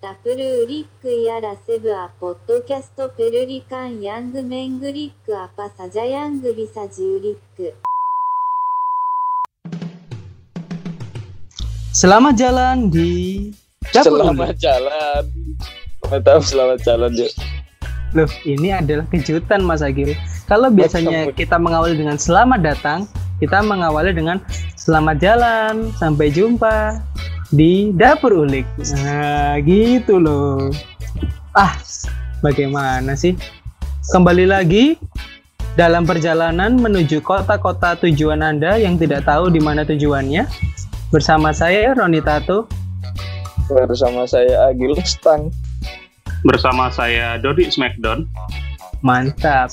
ダプルウリックやらセブアポッドキャストペルリカンヤングメングリックアパサジャヤングビサジウリック Selamat jalan di dapur Selamat Uli. jalan. Mantap, selamat jalan yuk. Loh, ini adalah kejutan Mas Agil. Kalau biasanya Betul. kita mengawali dengan selamat datang, kita mengawali dengan selamat jalan, sampai jumpa di dapur ulik. Nah, gitu loh. Ah, bagaimana sih? Kembali lagi dalam perjalanan menuju kota-kota tujuan Anda yang tidak tahu di mana tujuannya. Bersama saya Roni Tato. Bersama saya Agil Stang. bersama saya Dodi Smackdown. Mantap.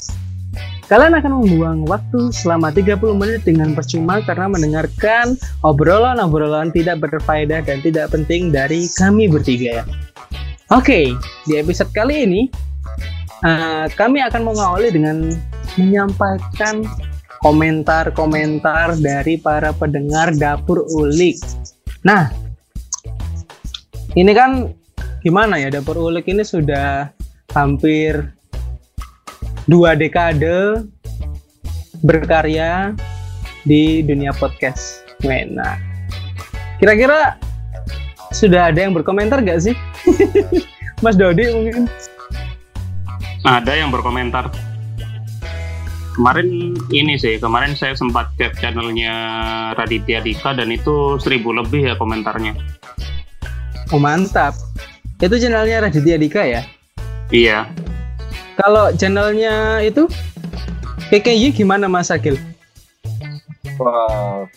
Kalian akan membuang waktu selama 30 menit dengan percuma karena mendengarkan obrolan-obrolan tidak berfaedah dan tidak penting dari kami bertiga ya. Oke, di episode kali ini eh, kami akan mengawali dengan menyampaikan komentar-komentar dari para pendengar dapur ulik. Nah, ini kan gimana ya dapur ulik ini sudah hampir dua dekade berkarya di dunia podcast. Nah, kira-kira sudah ada yang berkomentar gak sih? Mas Dodi mungkin? Ada yang berkomentar. Kemarin ini sih, kemarin saya sempat cek channelnya Raditya Dika dan itu seribu lebih ya komentarnya. Oh mantap. Itu channelnya Raditya Dika ya? Iya, Kalau channelnya itu KKY gimana Mas Akil? Wow.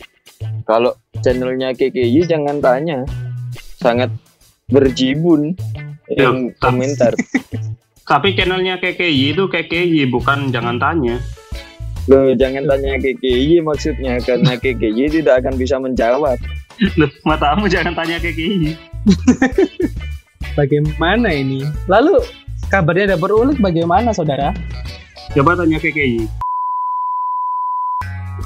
Kalau channelnya KKY jangan tanya. Sangat berjibun yang Yuk, tak- komentar. tapi channelnya KKY itu KKY bukan jangan tanya. Loh, jangan tanya KKY maksudnya karena KKY tidak akan bisa menjawab. Loh, matamu jangan tanya KKY. Bagaimana ini? Lalu kabarnya dapur ulik bagaimana saudara? Coba tanya KKY.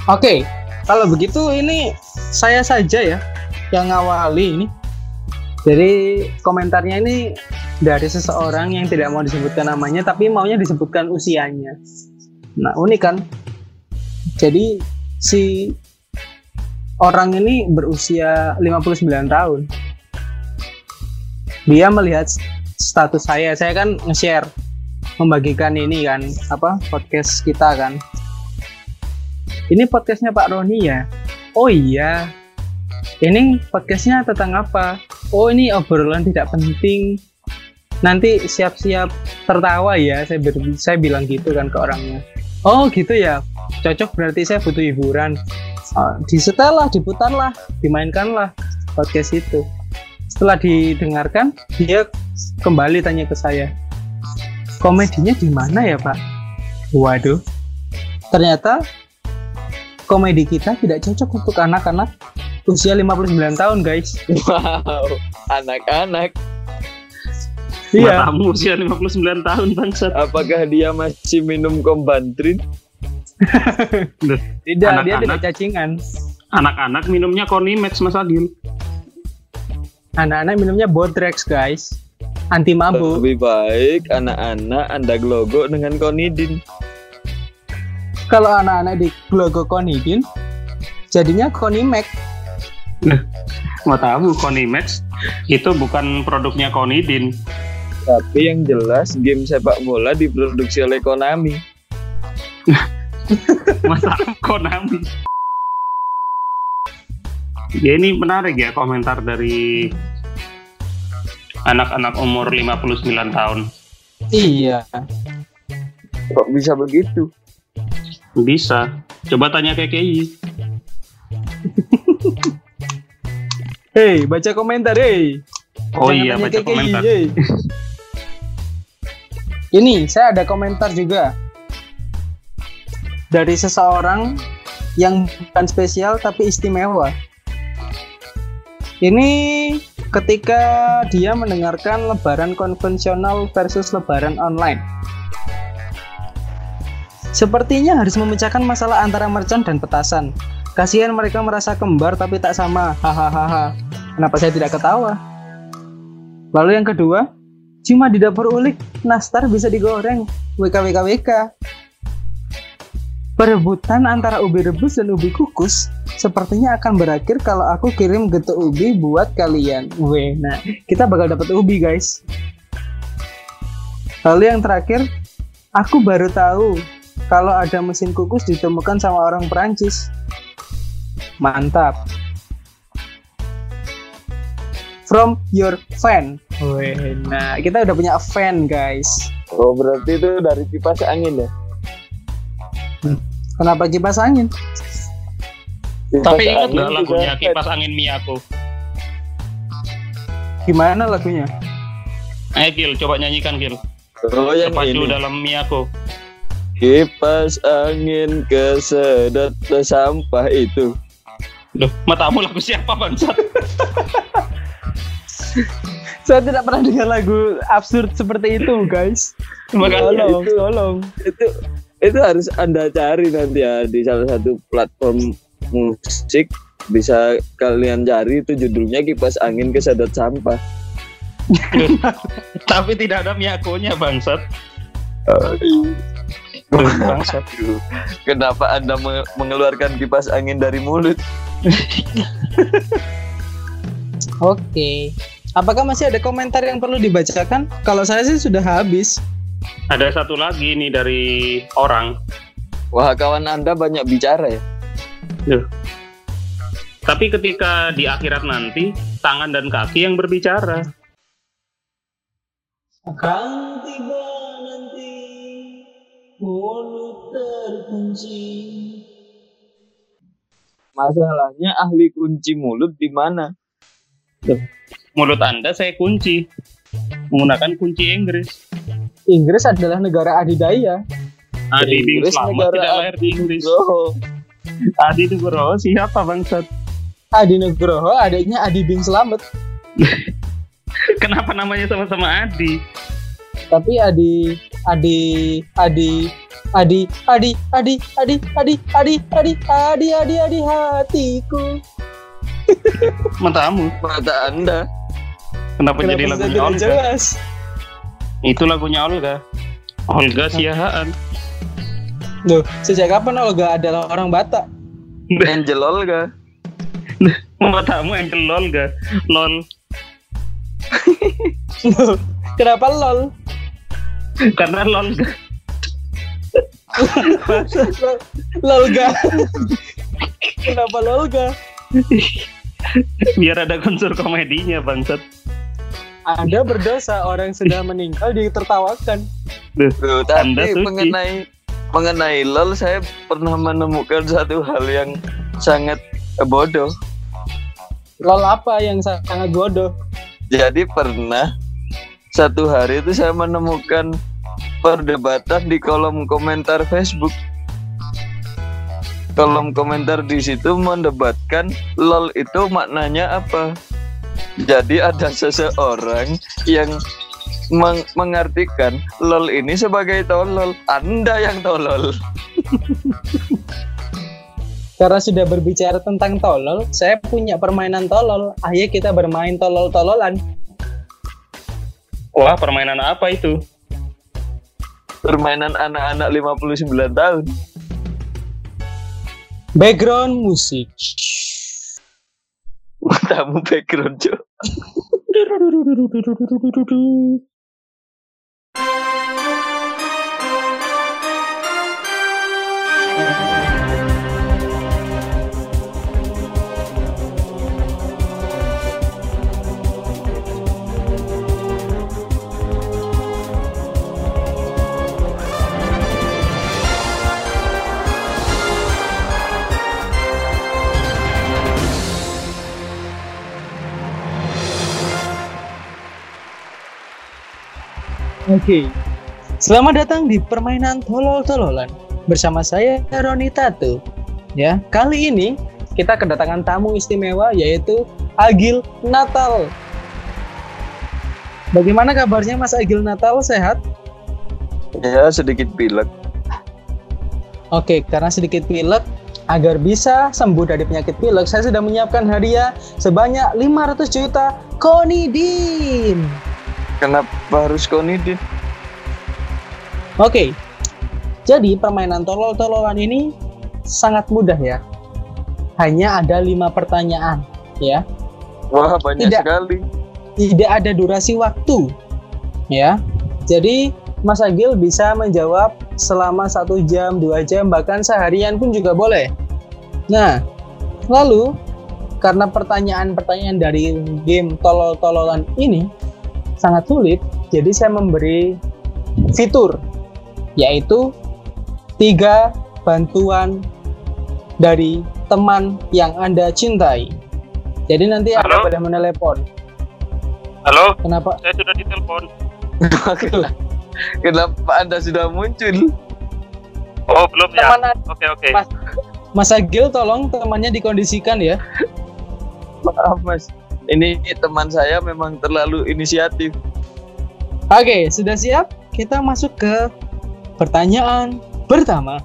Oke, kalau begitu ini saya saja ya yang ngawali ini. Jadi komentarnya ini dari seseorang yang tidak mau disebutkan namanya tapi maunya disebutkan usianya. Nah, unik kan? Jadi si orang ini berusia 59 tahun. Dia melihat status saya. Saya kan nge-share membagikan ini kan apa podcast kita kan ini podcastnya Pak Roni ya? Oh iya. Ini podcastnya tentang apa? Oh ini obrolan tidak penting. Nanti siap-siap tertawa ya. Saya ber- saya bilang gitu kan ke orangnya. Oh gitu ya. Cocok berarti saya butuh hiburan. Oh, disetel lah, diputar lah, dimainkan lah podcast itu. Setelah didengarkan, dia kembali tanya ke saya. Komedinya di mana ya Pak? Waduh. Ternyata komedi kita tidak cocok untuk anak-anak usia 59 tahun guys Wow, anak-anak. iya Matamu usia 59 tahun bangsat. Apakah dia masih minum kombantrin? Tidak dia anak-anak. tidak cacingan Anak-anak minumnya Konimax Mas Agil. anak-anak minumnya Bodrex guys anti mabuk Lebih baik anak-anak Anda glogo dengan konidin. kalau anak-anak di logo Konidin jadinya Konimax Matamu Konimax itu bukan produknya Konidin. Tapi yang jelas game sepak bola diproduksi oleh Konami. Masa Konami. Ya ini menarik ya komentar dari anak-anak umur 59 tahun. iya Kok bisa begitu? Bisa. Coba tanya KKI. hei baca komentar hei Oh Jangan iya baca KKI, komentar. hey. Ini saya ada komentar juga dari seseorang yang bukan spesial tapi istimewa. Ini ketika dia mendengarkan lebaran konvensional versus lebaran online. Sepertinya harus memecahkan masalah antara mercon dan petasan. Kasihan mereka merasa kembar tapi tak sama. Hahaha. Kenapa saya tidak ketawa? Lalu yang kedua, cuma di dapur ulik, nastar bisa digoreng. WKWKWK. Perebutan antara ubi rebus dan ubi kukus sepertinya akan berakhir kalau aku kirim getuk ubi buat kalian. Weh, nah kita bakal dapat ubi guys. Lalu yang terakhir, aku baru tahu kalau ada mesin kukus ditemukan sama orang Perancis. Mantap. From your fan. Weh, nah kita udah punya fan guys. Oh berarti itu dari kipas angin ya? Kenapa kipas angin? Kipas Tapi ingat angin nggak juga lagunya fan. kipas angin Miyako? Gimana lagunya? Eh Gil, coba nyanyikan Gil. Oh yang Terpacu ini. dalam Miyako. Kipas angin kesedot sampah itu. Loh, matamu lagu siapa bangsat? Saya tidak pernah dengar lagu absurd seperti itu guys. Makanya Tolong, itu. tolong. Itu itu harus anda cari nanti ya di salah satu platform musik bisa kalian cari itu judulnya kipas angin kesedot sampah. Tapi tidak ada Miyakonya bangsat. Bangsat. Aduh, Kenapa anda me- mengeluarkan kipas angin dari mulut? Oke. Apakah masih ada komentar yang perlu dibacakan? Kalau saya sih sudah habis. Ada satu lagi nih dari orang. Wah kawan anda banyak bicara ya. Tapi ketika di akhirat nanti, tangan dan kaki yang berbicara. Akan tiba nanti mulut terkunci. Masalahnya ahli kunci mulut di mana? Mulut Anda saya kunci. Menggunakan kunci Inggris. Inggris adalah negara adidaya. Adi Inggris Slamet negara tidak lahir di Inggris. Oh, Adi Nugroho siapa bangsat? Adi Nugroho adiknya Adi Bing Slamet. Kenapa namanya sama-sama Adi? Tapi Adi Adi Adi Adi Adi Adi Adi Adi Adi Adi Adi Adi Adi hatiku. Matamu. mata anda. Kenapa, jadi Kenapa lagunya tidak Olga? jelas? Itu lagunya Olga. Olga Siahaan. Loh, sejak kapan Olga adalah orang Batak? Angel Olga. Matamu Angel Olga. Lol. Loh, kenapa lol? Karena Lolga. Lol- Lolga. kenapa Lolga? Biar ada unsur komedinya bangsat. Anda berdosa orang yang sudah meninggal ditertawakan. Anda tapi suci. mengenai mengenai lol saya pernah menemukan satu hal yang sangat bodoh. Lol apa yang sangat bodoh? Jadi pernah satu hari itu saya menemukan perdebatan di kolom komentar Facebook. Kolom komentar di situ mendebatkan lol itu maknanya apa. Jadi ada seseorang yang meng- mengartikan lol ini sebagai tolol. Anda yang tolol. Karena sudah berbicara tentang tolol, saya punya permainan tolol. Ayo kita bermain tolol-tololan. Wah, permainan apa itu? Permainan anak-anak 59 tahun. Background musik. Matamu background, Cuk. Oke. Selamat datang di permainan tolol-tololan bersama saya Roni Tato. Ya, kali ini kita kedatangan tamu istimewa yaitu Agil Natal. Bagaimana kabarnya Mas Agil Natal? Sehat? Ya sedikit pilek. Oke, karena sedikit pilek, Agar bisa sembuh dari penyakit pilek, saya sudah menyiapkan hadiah sebanyak 500 juta konidin. Kenapa harus konidin? Oke, jadi permainan tolol-tololan ini sangat mudah ya. Hanya ada lima pertanyaan ya. Wah banyak Tidak. sekali. Tidak ada durasi waktu ya. Jadi Mas Agil bisa menjawab selama satu jam, dua jam, bahkan seharian pun juga boleh. Nah, lalu karena pertanyaan-pertanyaan dari game tolol-tololan ini sangat sulit, jadi saya memberi fitur yaitu tiga bantuan dari teman yang Anda cintai. Jadi nanti Anda Halo? boleh menelepon. Halo, Kenapa? saya sudah ditelepon. Kenapa anda sudah muncul? Oh, belum ya? Teman Anda- Oke, oke. Mas. Mas Agil tolong temannya dikondisikan ya. Maaf mas. Ini teman saya memang terlalu inisiatif. Oke, sudah siap? Kita masuk ke pertanyaan pertama.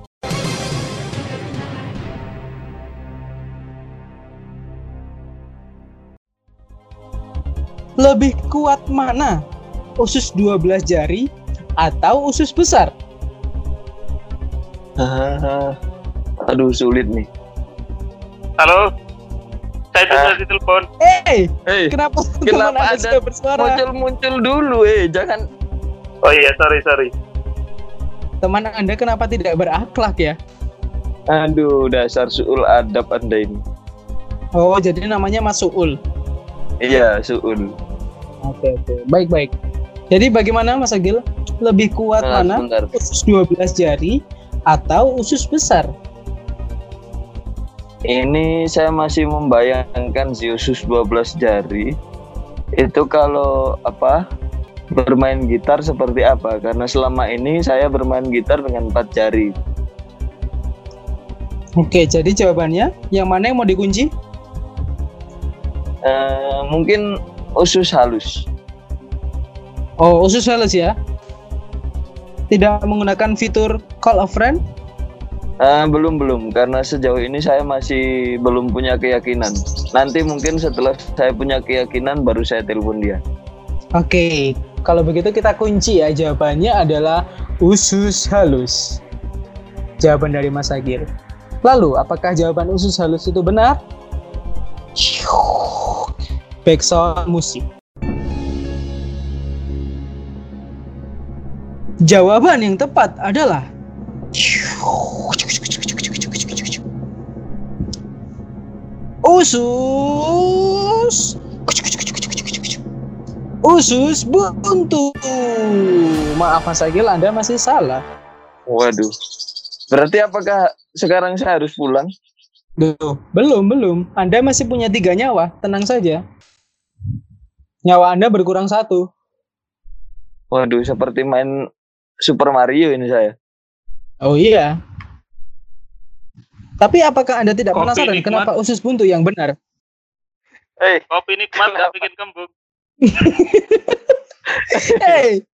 Lebih kuat mana? Usus 12 jari atau usus besar? Ah, Aduh sulit nih. Halo, saya Ah. sudah ditelepon. Eh, Hei, kenapa, Kenapa teman Anda Anda sudah bersuara? muncul-muncul dulu eh, jangan. Oh iya, sorry, sorry. Teman Anda kenapa tidak berakhlak ya? Aduh, dasar suul adab anda ini. Oh, jadi namanya Mas Suul. Iya, suul. Oke, oke. Baik, baik. Jadi bagaimana Mas Agil? Lebih kuat Bentar, mana? bentar. Usus 12 jari atau usus besar? Ini saya masih membayangkan usus 12 jari itu kalau apa bermain gitar seperti apa karena selama ini saya bermain gitar dengan empat jari Oke, jadi jawabannya yang mana yang mau dikunci? Eh, mungkin usus halus Oh, usus halus ya. Tidak menggunakan fitur call a friend? Eh, belum belum karena sejauh ini saya masih belum punya keyakinan nanti mungkin setelah saya punya keyakinan baru saya telepon dia Oke, kalau begitu kita kunci ya. Jawabannya adalah usus halus. Jawaban dari Mas Agil. Lalu, apakah jawaban usus halus itu benar? Backsound musik. Jawaban yang tepat adalah usus usus buntu. Maaf Mas Agil, Anda masih salah. waduh berarti apakah sekarang saya harus pulang Duh, belum, belum. Anda masih punya tiga nyawa, tenang saja. Nyawa Anda berkurang satu. waduh seperti main Super Mario ini saya Oh iya. Tapi apakah Anda tidak Kopi penasaran nikmat. kenapa usus buntu yang benar? Hei, Kopi nikmat nggak bikin kembung. Hey,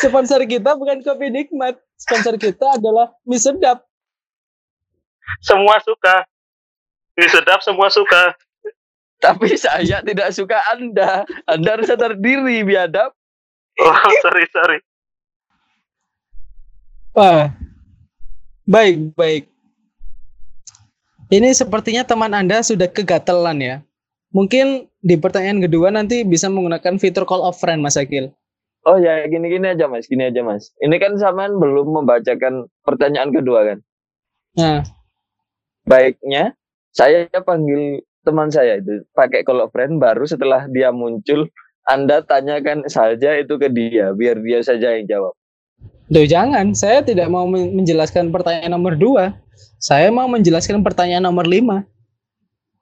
sponsor kita bukan kopi nikmat. Sponsor kita adalah mie sedap. Semua suka. Ini sedap, semua suka. tapi saya tidak suka Anda. Anda harus sadar diri, biadab. Oh, sorry, sorry. Wah, baik, baik. Ini sepertinya teman Anda sudah kegatelan ya. Mungkin di pertanyaan kedua nanti bisa menggunakan fitur call of friend, Mas Akil. Oh ya, gini-gini aja mas, gini aja mas. Ini kan sampean belum membacakan pertanyaan kedua kan. Nah, Baiknya saya panggil teman saya itu pakai call of friend baru setelah dia muncul Anda tanyakan saja itu ke dia biar dia saja yang jawab. Duh, jangan. Saya tidak mau men- menjelaskan pertanyaan nomor dua. Saya mau menjelaskan pertanyaan nomor lima.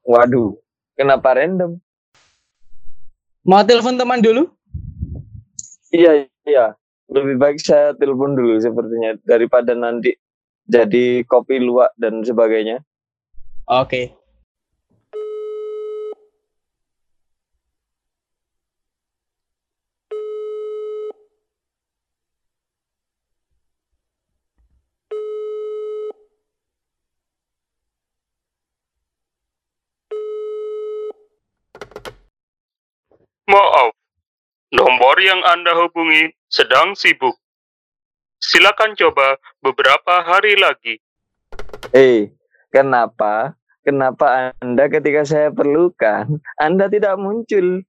Waduh, kenapa random? Mau telepon teman dulu? Iya, iya. Lebih baik saya telepon dulu sepertinya daripada nanti jadi kopi luwak dan sebagainya. Oke. Yang Anda hubungi sedang sibuk. Silakan coba beberapa hari lagi. Eh, kenapa? Kenapa Anda ketika saya perlukan, Anda tidak muncul?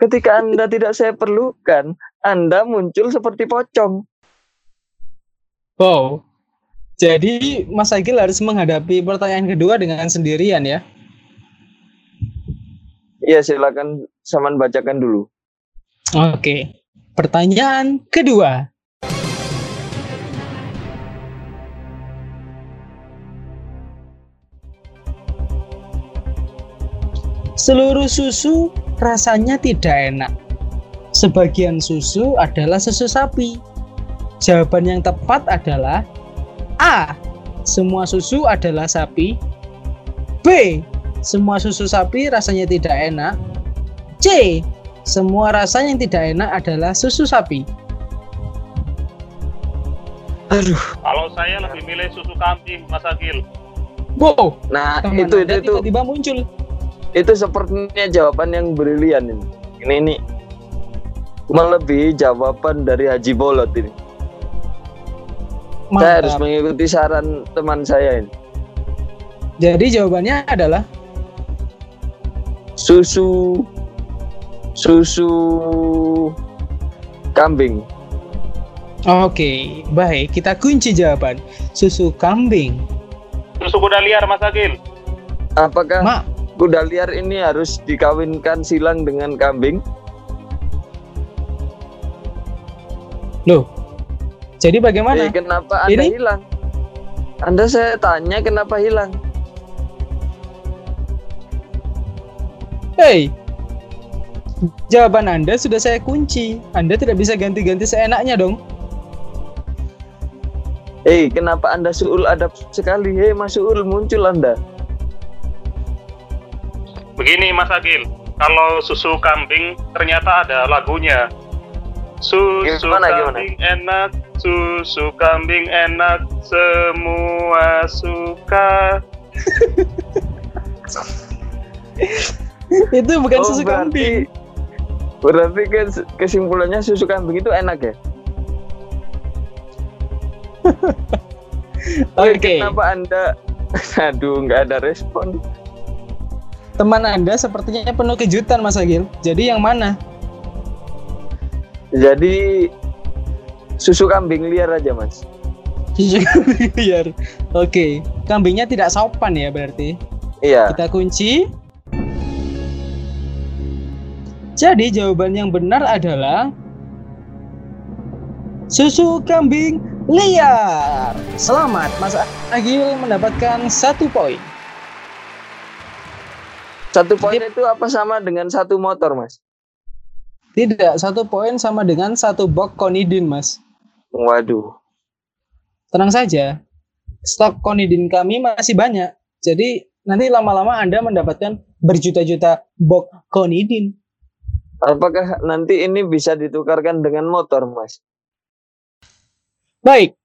Ketika Anda tidak saya perlukan, Anda muncul seperti pocong. Wow. Jadi Mas Agil harus menghadapi pertanyaan kedua dengan sendirian ya. Ya, silakan Saman bacakan dulu. Oke. Pertanyaan kedua. Seluruh susu rasanya tidak enak. Sebagian susu adalah susu sapi. Jawaban yang tepat adalah A. Semua susu adalah sapi. B. Semua susu sapi rasanya tidak enak. C. Semua rasa yang tidak enak adalah susu sapi. Aduh, Kalau saya lebih milih susu kambing, Mas Agil. wow, Nah, teman itu itu itu tiba-tiba muncul. itu sepertinya jawaban yang brilian ini. Ini ini melebihi jawaban dari Haji Bolot ini. Saya harus Mantap. mengikuti saran teman saya ini. Jadi jawabannya adalah Susu susu kambing. Oke, baik. Kita kunci jawaban. Susu kambing. Susu kuda liar, Mas Agil. Apakah Mak, kuda liar ini harus dikawinkan silang dengan kambing? loh. Jadi bagaimana? Eh, kenapa Anda Ini- hilang? Anda saya tanya kenapa hilang? Hei, jawaban Anda sudah saya kunci. Anda tidak bisa ganti-ganti seenaknya dong. Eh, kenapa Anda suul adab sekali? Hei, Mas Suul muncul Anda. Begini, Mas Agil. Kalau susu kambing ternyata ada lagunya. Susu Gimana, gimana? kambing enak, susu kambing enak, semua suka. Itu bukan Oh, susu kambing. Berarti kes- kesimpulannya susu kambing itu enak ya? Oke, Kenapa Anda Aduh, nggak ada respon. teman Anda sepertinya penuh kejutan Mas Agil. Jadi yang mana? Jadi susu kambing liar aja, Mas. Susu kambing liar. Oke, kambingnya tidak sopan ya berarti. Iya. Kita kunci. Jadi jawaban yang benar adalah susu kambing liar. Selamat, Mas Agil mendapatkan satu poin. Satu poin itu apa sama dengan satu motor, Mas? Tidak, satu poin sama dengan satu box konidin, Mas. Waduh. Tenang saja, stok konidin kami masih banyak. Jadi nanti lama-lama Anda mendapatkan berjuta-juta box konidin. Apakah nanti ini bisa ditukarkan dengan motor, Mas? Baik,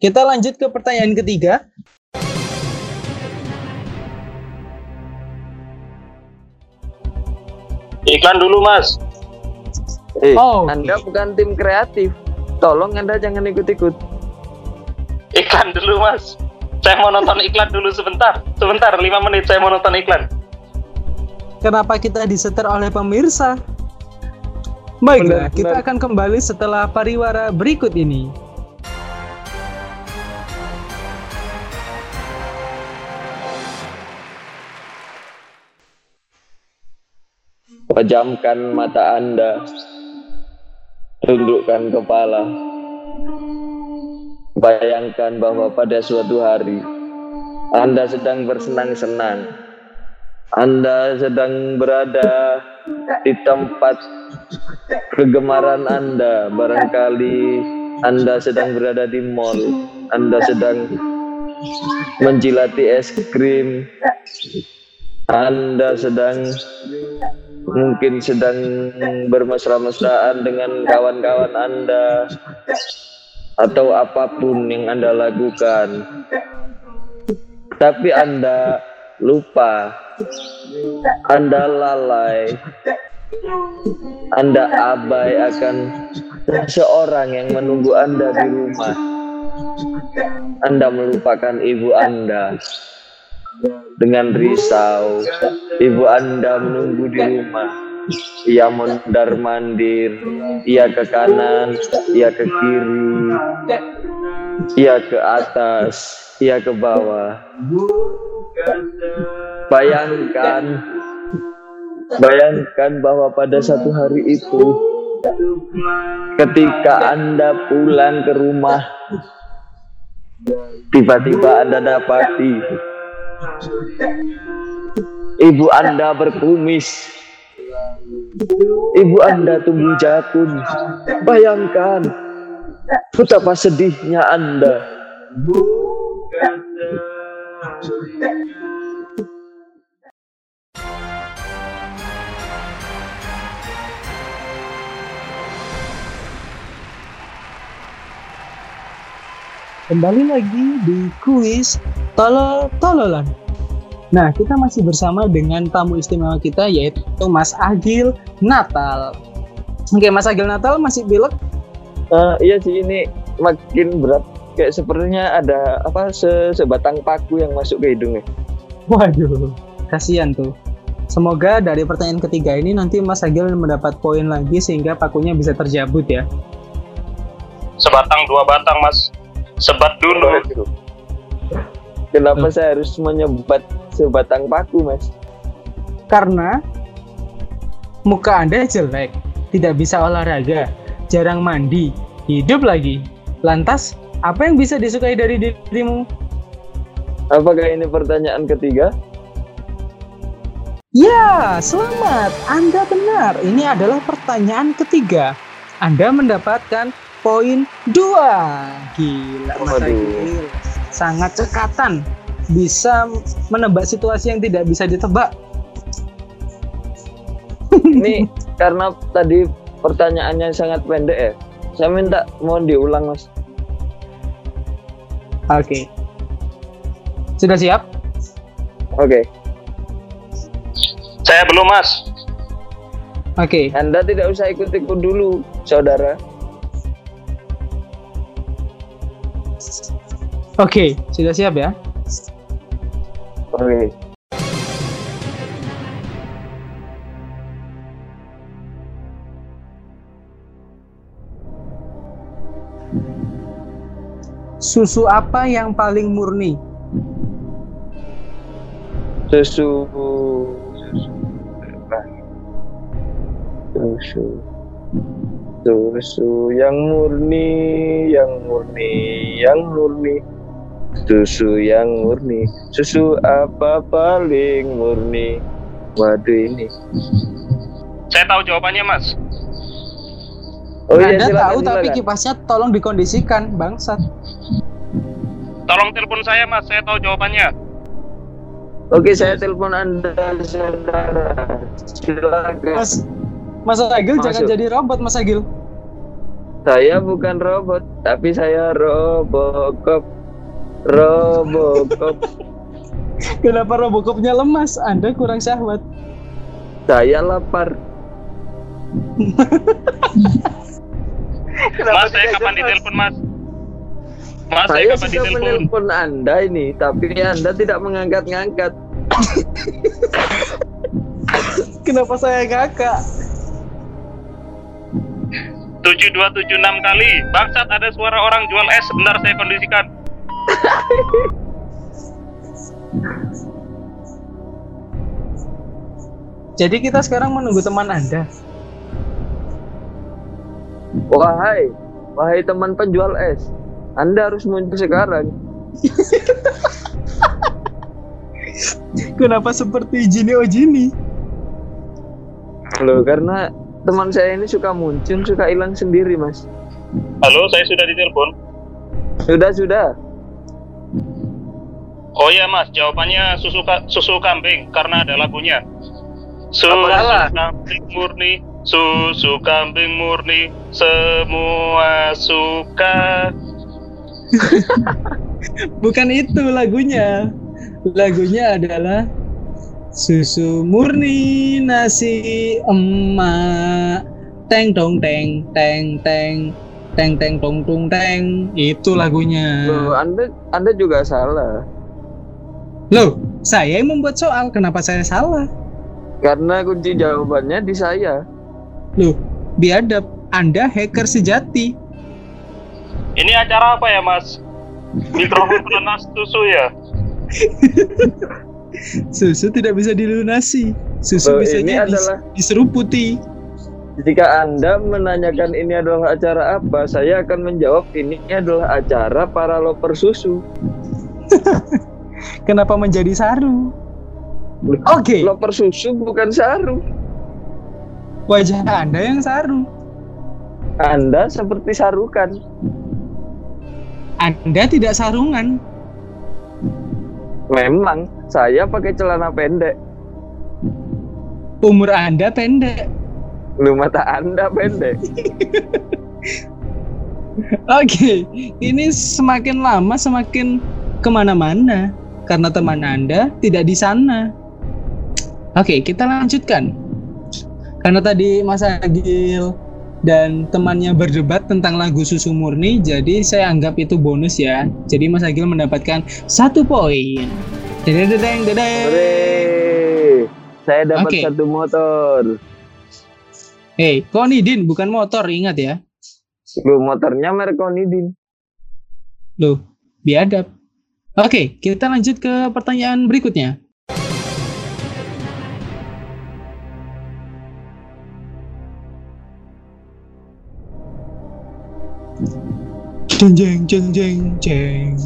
kita lanjut ke pertanyaan ketiga. Iklan dulu, Mas. Eh, Oh. Anda bukan tim kreatif. Tolong Anda jangan ikut-ikut. Iklan dulu, Mas. Saya mau nonton iklan dulu sebentar. Sebentar, 5 menit saya mau nonton iklan. Kenapa kita disetir oleh pemirsa? Baiklah, Benar, kita benar. akan kembali setelah pariwara berikut ini. Pejamkan mata Anda. Tundukkan kepala. Bayangkan bahwa pada suatu hari Anda sedang bersenang-senang. Anda sedang berada di tempat kegemaran Anda. Barangkali Anda sedang berada di mall. Anda sedang menjilati es krim. Anda sedang mungkin sedang bermesra-mesraan dengan kawan-kawan Anda atau apa pun yang Anda lakukan. Tapi Anda lupa, Anda lalai Anda abai akan seseorang yang menunggu Anda di rumah. Anda melupakan ibu Anda. Dengan risau, ibu Anda menunggu di rumah. Ia mondar mandir, ia ke kanan, ia ke kiri, ia ke atas, ia ke bawah. Bayangkan, bayangkan bahwa pada satu hari itu, ketika Anda pulang ke rumah, tiba-tiba Anda dapati ibu Anda berkumis. Ibu Anda tumbuh jakun. Bayangkan betapa sedihnya Anda. Kembali lagi di kuis Tolol Tololan. Nah, kita masih bersama dengan tamu istimewa kita yaitu Mas Agil Natal. Oke, Mas Agil Natal masih pilek? Eh, iya sih ini makin berat. Kayak sepertinya ada apa se sebatang paku yang masuk ke hidungnya. Waduh, kasihan tuh. Semoga dari pertanyaan ketiga ini nanti Mas Agil mendapat poin lagi sehingga pakunya bisa terjabut ya. Sebatang dua batang mas. Sebat dulu. Kenapa saya harus menyebat sebatang paku, Mas? Karena muka Anda jelek, tidak bisa olahraga, jarang mandi, hidup lagi. Lantas, apa yang bisa disukai dari dirimu? Apakah ini pertanyaan ketiga? Ya, selamat. Anda benar. Ini adalah pertanyaan ketiga. Anda mendapatkan poin dua. Gila, Mas. Agil. Sangat cekatan. Bisa menebak situasi yang tidak bisa ditebak. Ini karena tadi pertanyaannya sangat pendek ya. Saya minta mohon diulang, Mas. Oke. Sudah siap? Oke. Saya belum mas. Oke. Anda tidak usah ikut-ikut dulu, saudara. Oke, sudah siap ya? Oke. Susu apa yang paling murni? Susu susu susu yang murni yang murni yang murni susu yang murni susu apa paling murni waduh ini Saya tahu jawabannya mas. oh iya Anda silakan, tahu tapi silakan. kipasnya tolong dikondisikan, bangsat. Tolong telepon saya mas. Saya tahu jawabannya. oke saya telepon anda saudara silakan Mas Mas Agil jangan Masuk. jadi robot Mas Agil. saya bukan robot tapi saya robocop robocop Kenapa Robocopnya lemas? Anda kurang syahwat. saya lapar mas saya kapan ditelepon mas? Mas saya, saya kapan sudah ditelepon? menelpon anda ini tapi anda tidak mengangkat-ngangkat Kenapa saya kakak? 7276 kali. Bangsat ada suara orang jual es. Sebentar saya kondisikan. Jadi kita sekarang menunggu teman Anda. wahai wahai teman penjual es anda harus muncul sekarang Kenapa seperti Jini Ojini? loh karena teman saya ini suka muncul suka hilang sendiri mas Halo, saya sudah ditelepon. sudah sudah Oh iya mas, jawabannya susu ka- susu kambing karena ada lagunya. Susu kambing murni, susu kambing murni, semua suka. Bukan itu lagunya. Lagunya adalah Susu murni nasi emak. Teng dong teng teng teng teng teng tong tung teng. Itu lagunya. Loh, Anda Anda juga salah. Loh, saya yang membuat soal. Kenapa saya salah? Karena kunci jawabannya di saya. Loh, biadab. Anda hacker sejati. Ini acara apa ya, Mas? Mikrofon penanas susu ya? Susu tidak bisa dilunasi. Susu bisa ini adalah diseruputi. jika Anda menanyakan ini adalah acara apa, saya akan menjawab ini adalah acara para loper susu. Kenapa menjadi saru? Oke, Loper susu bukan saru. wajah Anda yang saru. Anda seperti sarukan. Anda tidak sarungan. Memang saya pakai celana pendek. Umur Anda pendek. Lu mata Anda pendek. Oke, ini semakin lama semakin ke mana-mana karena teman Anda tidak di sana. Oke, kita lanjutkan. Karena tadi Mas Agil dan temannya berdebat tentang lagu Susu Murni, jadi saya anggap itu bonus ya. Jadi Mas Agil mendapatkan satu poin. Dedeng, dedeng. Hore. Saya dapat Oke. satu motor. Hei, Konidin bukan motor, ingat ya. Lu motornya merek Onidin. Loh, biadab. Oke, kita lanjut ke pertanyaan berikutnya. Jeng jeng jeng jeng jeng.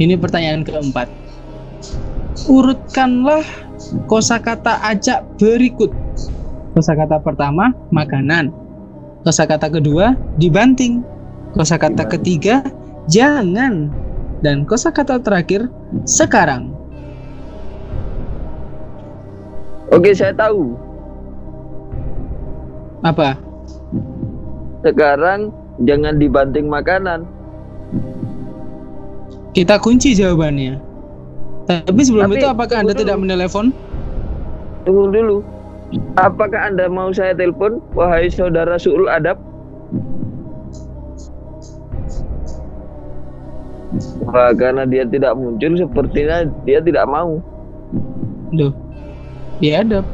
Ini pertanyaan keempat. Urutkanlah kosakata ajak berikut. Kosakata pertama makanan. Kosakata kedua dibanting. Kosakata ketiga jangan. Dan kosakata terakhir sekarang. Oke, saya tahu. Apa? Sekarang jangan dibanting makanan. Kita kunci jawabannya. Tapi sebelum Tapi, itu apakah Anda tunggu tidak dulu. menelepon? Tunggu dulu. Apakah Anda mau saya telepon, wahai saudara Suul Adab? Wah, karena dia tidak muncul, sepertinya dia tidak mau. Loh. Biadab.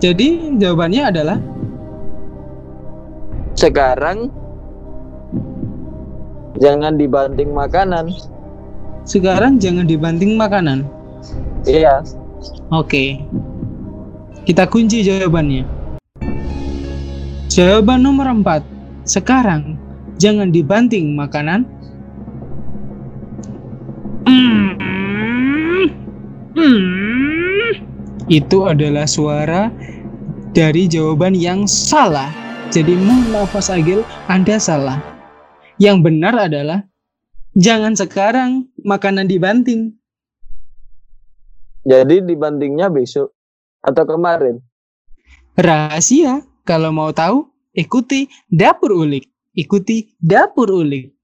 Jadi jawabannya adalah Sekarang jangan dibanting makanan. sekarang jangan dibanting makanan. Iya, Oke. Kita kunci jawabannya. Jawaban nomor 4. Sekarang jangan dibanting makanan. Hmm. Hmm. Itu adalah suara dari jawaban yang salah. Jadi mohon maaf Mas Agil, Anda salah. Yang benar adalah jangan sekarang makanan dibanting. jadi dibantingnya besok atau kemarin. Rahasia. Kalau mau tahu, ikuti Dapur Ulik. Ikuti Dapur Ulik.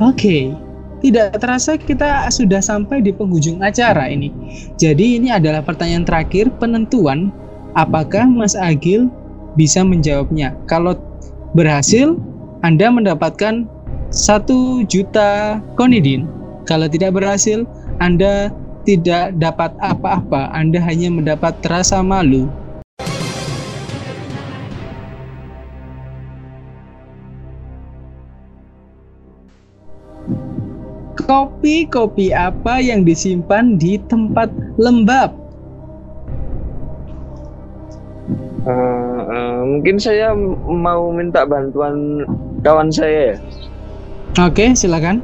Oke, tidak terasa kita sudah sampai di penghujung acara ini. Jadi ini adalah pertanyaan terakhir penentuan apakah Mas Agil bisa menjawabnya. Kalau berhasil, Anda mendapatkan satu juta konidin. Kalau tidak berhasil, Anda tidak dapat apa-apa. Anda hanya mendapat rasa malu. Kopi-kopi apa yang disimpan di tempat lembab? Eh, eh, mungkin saya mau minta bantuan kawan saya ya. Oke, silakan.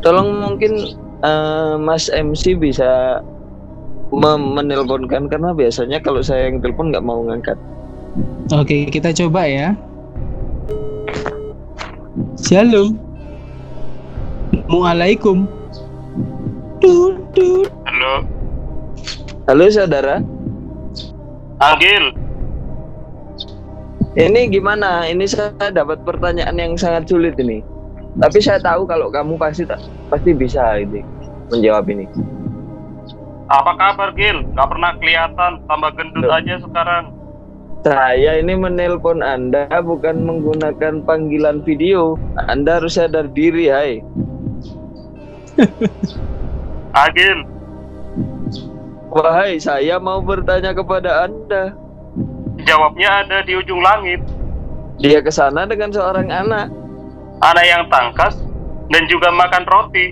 Tolong mungkin eh, Mas MC bisa mem- menelponkan karena biasanya kalau saya yang telepon nggak mau ngangkat. Oke, kita coba ya. Shalom. Tut. Halo, Halo saudara, Agil. Ini gimana? Ini saya dapat pertanyaan yang sangat sulit ini. Tapi saya tahu kalau kamu pasti tak- pasti bisa ini. menjawab ini. Apa kabar Gil? Gak pernah kelihatan, tambah gendut Loh. aja sekarang. Saya ini menelpon Anda bukan menggunakan panggilan video. Anda harus sadar diri, hai. Ah Gil, Wahai, saya mau bertanya kepada Anda. Jawabnya ada di ujung langit. Dia ke sana dengan seorang anak. Anak yang tangkas dan juga makan roti.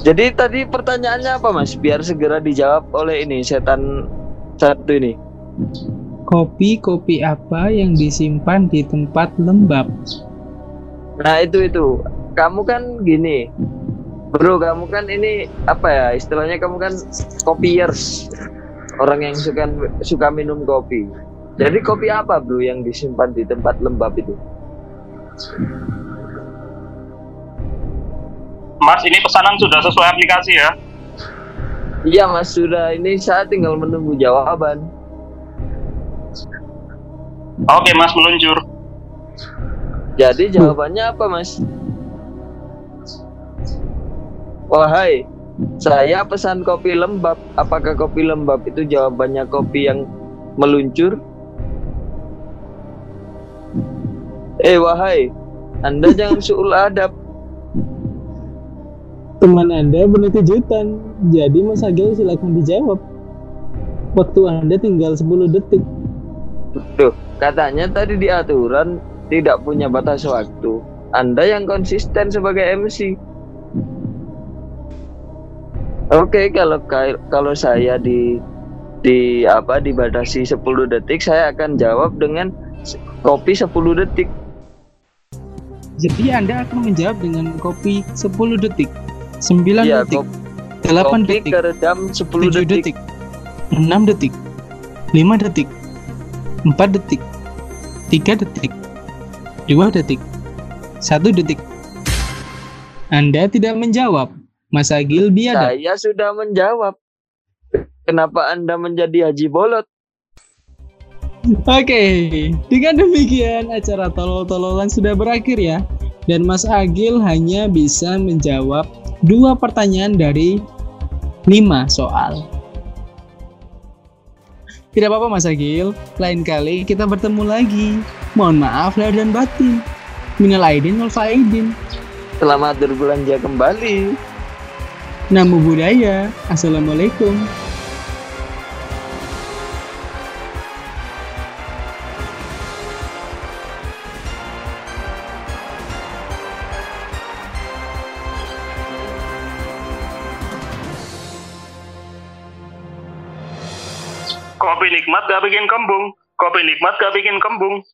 Jadi tadi pertanyaannya apa, Mas? Biar segera dijawab oleh ini setan satu ini. Kopi-kopi apa yang disimpan di tempat lembab? Nah, itu itu. Kamu kan gini. Bro, kamu kan ini apa ya? Istilahnya kamu kan kopiers. Orang yang suka suka minum kopi. Jadi kopi apa, Bro, yang disimpan di tempat lembab itu? Mas, ini pesanan sudah sesuai aplikasi ya? Iya, Mas, sudah. Ini saya tinggal menunggu jawaban. Oke Mas, meluncur. Jadi jawabannya apa, Mas? Wahai, saya pesan kopi lembab. Apakah kopi lembab itu jawabannya kopi yang meluncur? Eh, wahai, Anda jangan suul adab. Teman Anda berkejutan. Jadi Mas Agil silakan dijawab. Waktu Anda tinggal 10 detik. Tuh, katanya tadi di aturan tidak punya batas waktu. Anda yang konsisten sebagai MC. Oke, kalau kalau saya di di apa dibatasi 10 detik, saya akan jawab dengan kopi 10 detik. Jadi Anda akan menjawab dengan kopi 10 detik, 9 Iya, detik, kop- 8 kopi detik, keredam 10 7 detik. detik, 6 detik, 5 detik, 4 detik, 3 detik, 2 detik, 1 detik. Anda tidak menjawab. Mas Agil biadab. Saya sudah menjawab. Kenapa Anda menjadi haji bolot? Oke, dengan demikian acara tolol-tololan sudah berakhir ya. Dan Mas Agil hanya bisa menjawab dua pertanyaan dari lima soal. Tidak apa-apa Mas Agil, lain kali kita bertemu lagi. Mohon maaf lahir dan batin. Minal aidin wal faidin. Selamat berbelanja kembali. Namo Buddhaya. Assalamualaikum. Kopi nikmat gak bikin kembung. Kopi nikmat gak bikin kembung.